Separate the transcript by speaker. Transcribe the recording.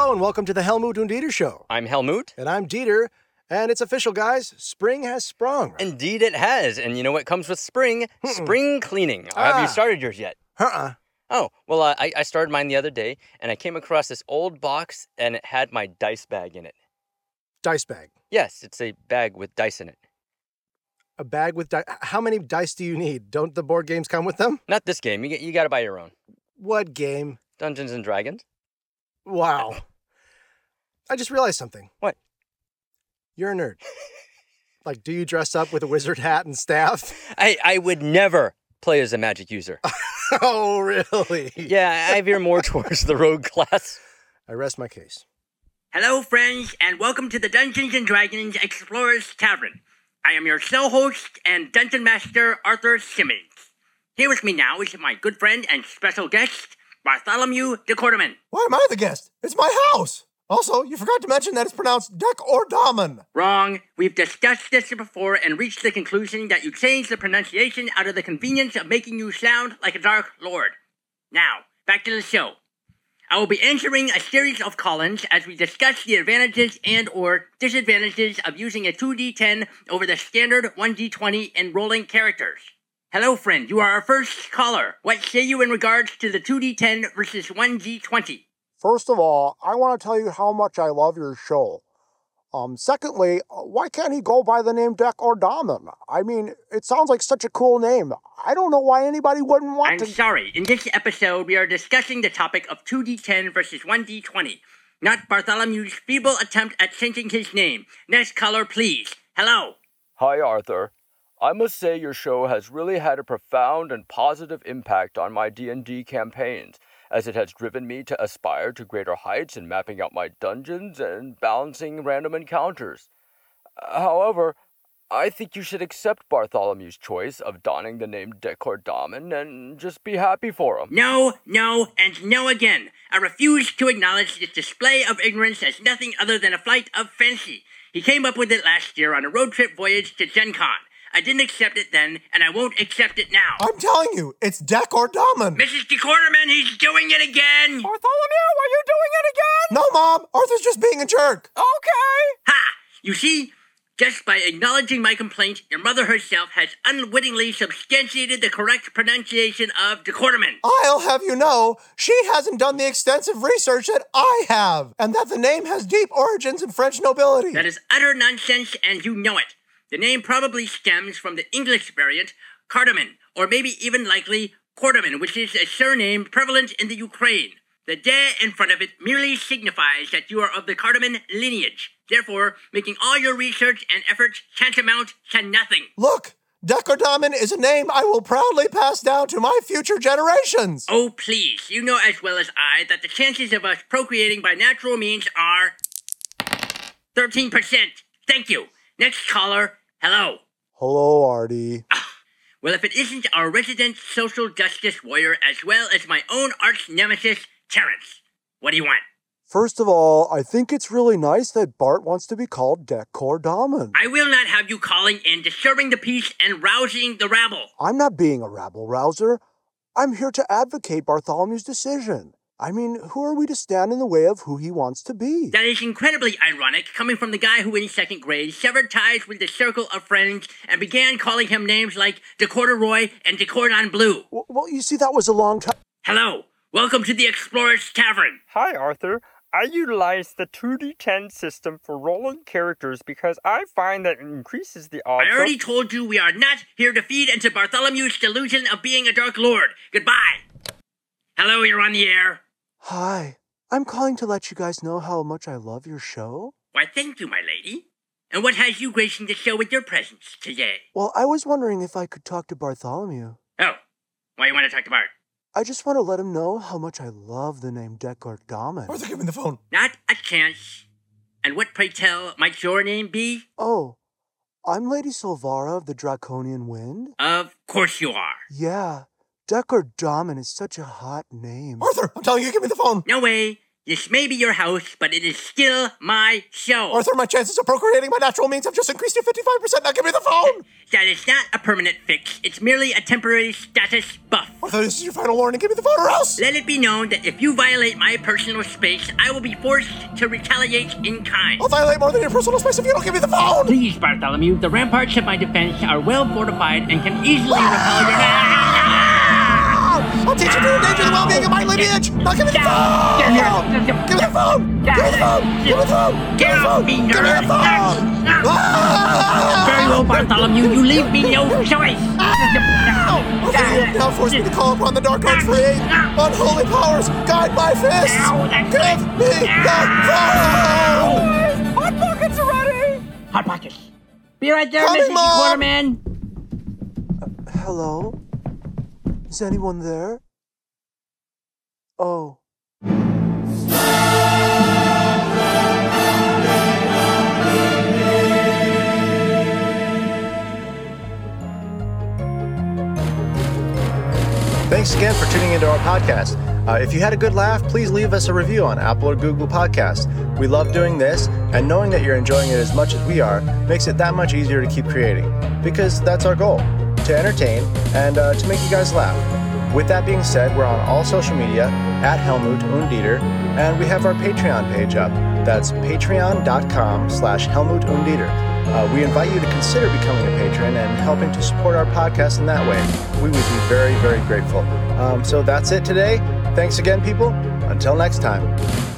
Speaker 1: Hello and welcome to the Helmut and Dieter Show.
Speaker 2: I'm Helmut.
Speaker 1: And I'm Dieter. And it's official, guys. Spring has sprung.
Speaker 2: Indeed, it has. And you know what comes with spring? Spring cleaning. Have
Speaker 1: Ah.
Speaker 2: you started yours yet?
Speaker 1: Uh-uh.
Speaker 2: Oh, well, uh, I, I started mine the other day, and I came across this old box, and it had my dice bag in it.
Speaker 1: Dice bag.
Speaker 2: Yes, it's a bag with dice in it.
Speaker 1: A bag with dice. How many dice do you need? Don't the board games come with them?
Speaker 2: Not this game. You, you got to buy your own.
Speaker 1: What game?
Speaker 2: Dungeons and Dragons.
Speaker 1: Wow. I just realized something.
Speaker 2: What?
Speaker 1: You're a nerd. like, do you dress up with a wizard hat and staff?
Speaker 2: I, I would never play as a magic user.
Speaker 1: oh, really?
Speaker 2: yeah, I veer more towards the rogue class.
Speaker 1: I rest my case.
Speaker 3: Hello, friends, and welcome to the Dungeons and Dragons Explorers Tavern. I am your show host and dungeon master, Arthur Simmons. Here with me now is my good friend and special guest, Bartholomew de Cordoman.
Speaker 4: Why am I the guest? It's my house. Also, you forgot to mention that it's pronounced Deck or Damen.
Speaker 3: Wrong. We've discussed this before and reached the conclusion that you changed the pronunciation out of the convenience of making you sound like a Dark Lord. Now, back to the show. I will be answering a series of call-ins as we discuss the advantages and or disadvantages of using a 2d10 over the standard 1d20 in rolling characters. Hello, friend. You are our first caller. What say you in regards to the 2d10 versus 1d20?
Speaker 4: First of all, I want to tell you how much I love your show. Um, secondly, uh, why can't he go by the name Deck or Damen? I mean, it sounds like such a cool name. I don't know why anybody wouldn't want to- I'm
Speaker 3: sorry. In this episode, we are discussing the topic of 2d10 versus 1d20, not Bartholomew's feeble attempt at changing his name. Next caller, please. Hello.
Speaker 5: Hi, Arthur. I must say your show has really had a profound and positive impact on my D&D campaigns, as it has driven me to aspire to greater heights in mapping out my dungeons and balancing random encounters. However, I think you should accept Bartholomew's choice of donning the name Decordamen and just be happy for him.
Speaker 3: No, no, and no again. I refuse to acknowledge this display of ignorance as nothing other than a flight of fancy. He came up with it last year on a road trip voyage to Gen Con. I didn't accept it then, and I won't accept it now.
Speaker 4: I'm telling you, it's Deck or Damen.
Speaker 3: Mrs. DeCorderman, he's doing it again!
Speaker 4: Bartholomew, are you doing it again? No, Mom. Arthur's just being a jerk. Okay.
Speaker 3: Ha! You see, just by acknowledging my complaint, your mother herself has unwittingly substantiated the correct pronunciation of DeCorderman.
Speaker 4: I'll have you know, she hasn't done the extensive research that I have, and that the name has deep origins in French nobility.
Speaker 3: That is utter nonsense, and you know it. The name probably stems from the English variant, cardamom, or maybe even likely Cordoman, which is a surname prevalent in the Ukraine. The de in front of it merely signifies that you are of the cardamom lineage. Therefore, making all your research and efforts tantamount to nothing.
Speaker 4: Look, Deck is a name I will proudly pass down to my future generations.
Speaker 3: Oh, please, you know as well as I that the chances of us procreating by natural means are 13%. Thank you. Next caller, hello.
Speaker 4: Hello, Artie.
Speaker 3: Well, if it isn't our resident social justice warrior as well as my own arch nemesis, Terrence. What do you want?
Speaker 4: First of all, I think it's really nice that Bart wants to be called Decor Damen.
Speaker 3: I will not have you calling in, disturbing the peace, and rousing the rabble.
Speaker 4: I'm not being a rabble rouser. I'm here to advocate Bartholomew's decision. I mean, who are we to stand in the way of who he wants to be?
Speaker 3: That is incredibly ironic, coming from the guy who in second grade severed ties with the circle of friends and began calling him names like DeCorduroy and DeCordon Blue.
Speaker 4: W- Well, you see, that was a long time.
Speaker 3: Hello, welcome to the Explorer's Tavern.
Speaker 5: Hi, Arthur. I utilize the 2d10 system for rolling characters because I find that it increases the odds.
Speaker 3: I already told you we are not here to feed into Bartholomew's delusion of being a Dark Lord. Goodbye. Hello, you're on the air.
Speaker 4: Hi. I'm calling to let you guys know how much I love your show.
Speaker 3: Why, thank you, my lady. And what has you gracing the show with your presence today?
Speaker 4: Well, I was wondering if I could talk to Bartholomew.
Speaker 3: Oh, why you want to talk to Bart?
Speaker 4: I just want to let him know how much I love the name Deckard Damen.
Speaker 1: Arthur, give me the phone.
Speaker 3: Not a chance. And what, pray tell, might your name be?
Speaker 4: Oh, I'm Lady Silvara of the Draconian Wind.
Speaker 3: Of course you are.
Speaker 4: Yeah, Deckard Damen is such a hot name.
Speaker 1: Arthur, I'm telling you, give me the phone.
Speaker 3: No way. This may be your house, but it is still my show.
Speaker 4: Arthur, my chances of procreating by natural means have just increased to 55%. Now give me the phone!
Speaker 3: That is not a permanent fix. It's merely a temporary status buff.
Speaker 4: Arthur, this is your final warning. Give me the phone or else!
Speaker 3: Let it be known that if you violate my personal space, I will be forced to retaliate in kind.
Speaker 4: I'll violate more than your personal space if you don't give me the phone!
Speaker 3: Please, Bartholomew, the ramparts of my defense are well fortified and can easily ah! repel your.
Speaker 4: I'll teach you to endanger the well-being of my lineage! Now give me the phone! Give me the phone! Give me the phone! Give me the phone! Give me the phone! Give me the phone! Ah!
Speaker 3: Very well, Bartholomew, you leave me no choice.
Speaker 4: Okay, you have now forced me to call upon the Dark Arts for aid. Unholy powers, guide my fists! Give me the phone!
Speaker 3: Hot pockets are ready. Hot pockets. Be right there,
Speaker 4: Coming,
Speaker 3: Mrs.
Speaker 4: Mom.
Speaker 3: Quarterman.
Speaker 4: Hello? Is anyone there? Oh.
Speaker 1: Thanks again for tuning into our podcast. Uh, if you had a good laugh, please leave us a review on Apple or Google Podcasts. We love doing this, and knowing that you're enjoying it as much as we are makes it that much easier to keep creating. Because that's our goal to entertain and uh, to make you guys laugh. With that being said, we're on all social media at Helmut und Dieter, and we have our Patreon page up. That's patreon.com slash Helmut und Dieter. Uh, we invite you to consider becoming a patron and helping to support our podcast in that way. We would be very, very grateful. Um, so that's it today. Thanks again, people. Until next time.